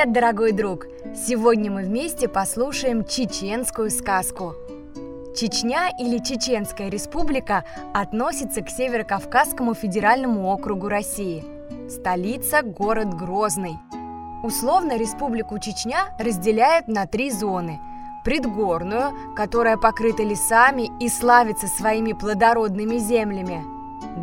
Привет, дорогой друг! Сегодня мы вместе послушаем чеченскую сказку. Чечня или Чеченская республика относится к Северо-Кавказскому федеральному округу России. Столица – город Грозный. Условно республику Чечня разделяют на три зоны – предгорную, которая покрыта лесами и славится своими плодородными землями,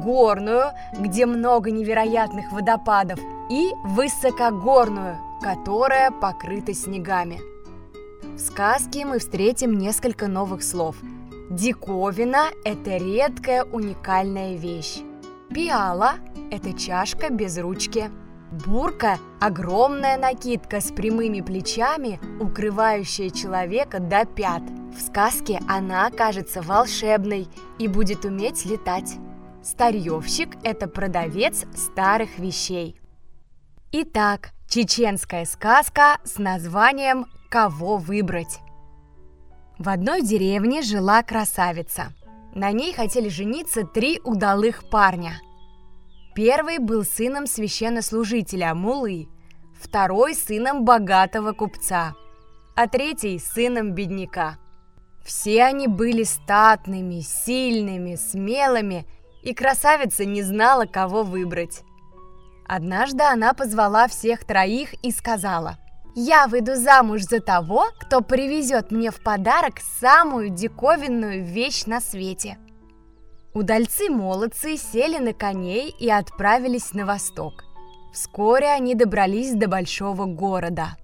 горную, где много невероятных водопадов, и высокогорную, которая покрыта снегами. В сказке мы встретим несколько новых слов. Диковина – это редкая уникальная вещь. Пиала – это чашка без ручки. Бурка – огромная накидка с прямыми плечами, укрывающая человека до пят. В сказке она окажется волшебной и будет уметь летать. Старьевщик – это продавец старых вещей. Итак, чеченская сказка с названием «Кого выбрать?». В одной деревне жила красавица. На ней хотели жениться три удалых парня. Первый был сыном священнослужителя Мулы, второй – сыном богатого купца, а третий – сыном бедняка. Все они были статными, сильными, смелыми, и красавица не знала, кого выбрать. Однажды она позвала всех троих и сказала, «Я выйду замуж за того, кто привезет мне в подарок самую диковинную вещь на свете». Удальцы-молодцы сели на коней и отправились на восток. Вскоре они добрались до большого города.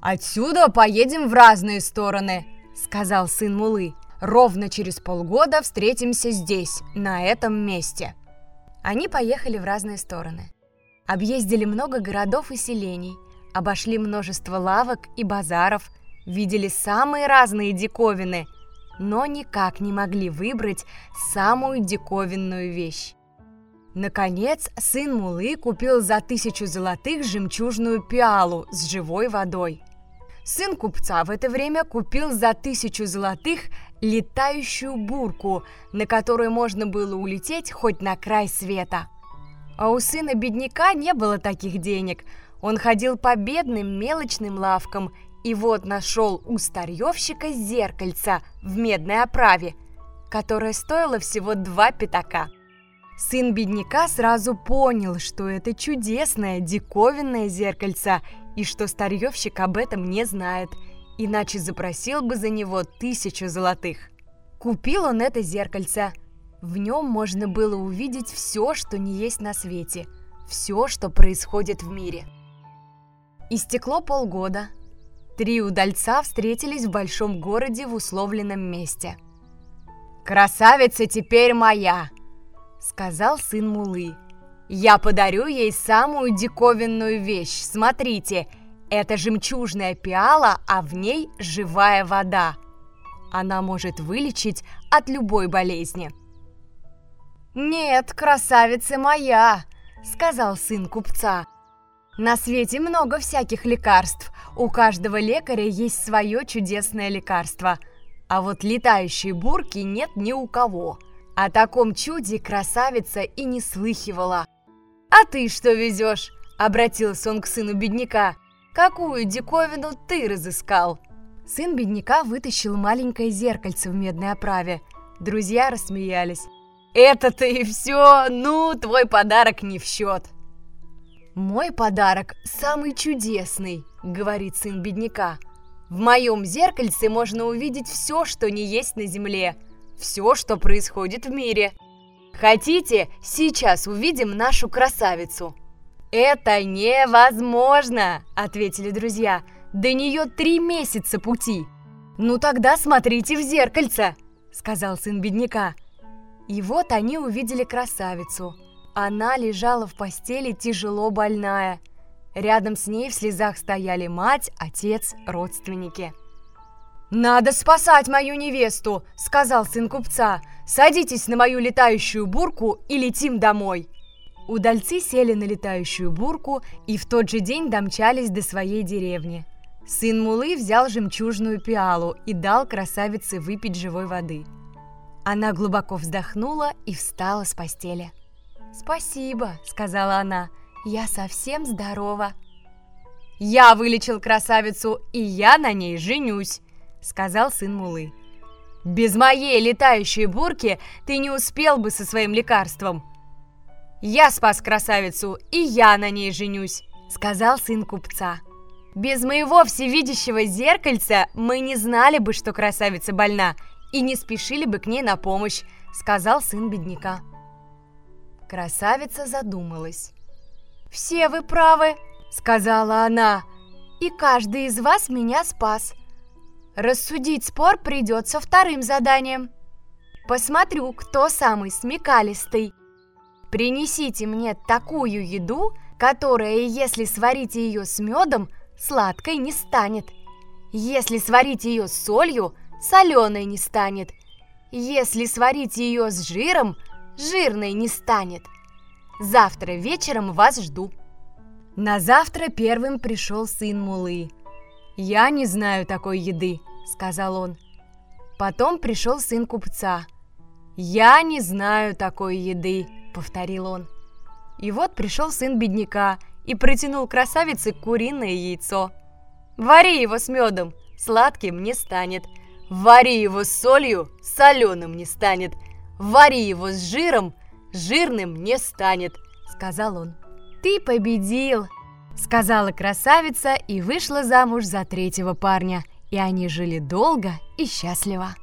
«Отсюда поедем в разные стороны», — сказал сын Мулы. «Ровно через полгода встретимся здесь, на этом месте». Они поехали в разные стороны. Объездили много городов и селений, обошли множество лавок и базаров, видели самые разные диковины, но никак не могли выбрать самую диковинную вещь. Наконец, сын Мулы купил за тысячу золотых жемчужную пиалу с живой водой. Сын купца в это время купил за тысячу золотых летающую бурку, на которой можно было улететь хоть на край света – а у сына бедняка не было таких денег. Он ходил по бедным мелочным лавкам и вот нашел у старьевщика зеркальца в медной оправе, которое стоило всего два пятака. Сын бедняка сразу понял, что это чудесное, диковинное зеркальце, и что старьевщик об этом не знает, иначе запросил бы за него тысячу золотых. Купил он это зеркальце – в нем можно было увидеть все, что не есть на свете, все, что происходит в мире. Истекло полгода. Три удальца встретились в большом городе в условленном месте. «Красавица теперь моя!» — сказал сын Мулы. «Я подарю ей самую диковинную вещь. Смотрите, это жемчужная пиала, а в ней живая вода. Она может вылечить от любой болезни». «Нет, красавица моя!» — сказал сын купца. «На свете много всяких лекарств. У каждого лекаря есть свое чудесное лекарство. А вот летающей бурки нет ни у кого. О таком чуде красавица и не слыхивала. «А ты что везешь?» — обратился он к сыну бедняка. «Какую диковину ты разыскал?» Сын бедняка вытащил маленькое зеркальце в медной оправе. Друзья рассмеялись. Это-то и все, ну, твой подарок не в счет. Мой подарок самый чудесный, говорит сын бедняка. В моем зеркальце можно увидеть все, что не есть на земле, все, что происходит в мире. Хотите, сейчас увидим нашу красавицу? Это невозможно, ответили друзья. До нее три месяца пути. Ну тогда смотрите в зеркальце, сказал сын бедняка. И вот они увидели красавицу. Она лежала в постели тяжело больная. Рядом с ней в слезах стояли мать, отец, родственники. «Надо спасать мою невесту!» – сказал сын купца. «Садитесь на мою летающую бурку и летим домой!» Удальцы сели на летающую бурку и в тот же день домчались до своей деревни. Сын Мулы взял жемчужную пиалу и дал красавице выпить живой воды – она глубоко вздохнула и встала с постели. «Спасибо», — сказала она, — «я совсем здорова». Я вылечил красавицу, и я на ней женюсь, сказал сын Мулы. Без моей летающей бурки ты не успел бы со своим лекарством. Я спас красавицу, и я на ней женюсь, сказал сын купца. Без моего всевидящего зеркальца мы не знали бы, что красавица больна, и не спешили бы к ней на помощь, сказал сын бедняка. Красавица задумалась. «Все вы правы», — сказала она, — «и каждый из вас меня спас. Рассудить спор придется вторым заданием. Посмотрю, кто самый смекалистый. Принесите мне такую еду, которая, если сварить ее с медом, сладкой не станет. Если сварить ее с солью, соленой не станет. Если сварить ее с жиром, жирной не станет. Завтра вечером вас жду. На завтра первым пришел сын Мулы. «Я не знаю такой еды», — сказал он. Потом пришел сын купца. «Я не знаю такой еды», — повторил он. И вот пришел сын бедняка и протянул красавице куриное яйцо. «Вари его с медом, сладким не станет. Вари его с солью, соленым не станет. Вари его с жиром, жирным не станет», — сказал он. «Ты победил!» — сказала красавица и вышла замуж за третьего парня, и они жили долго и счастливо.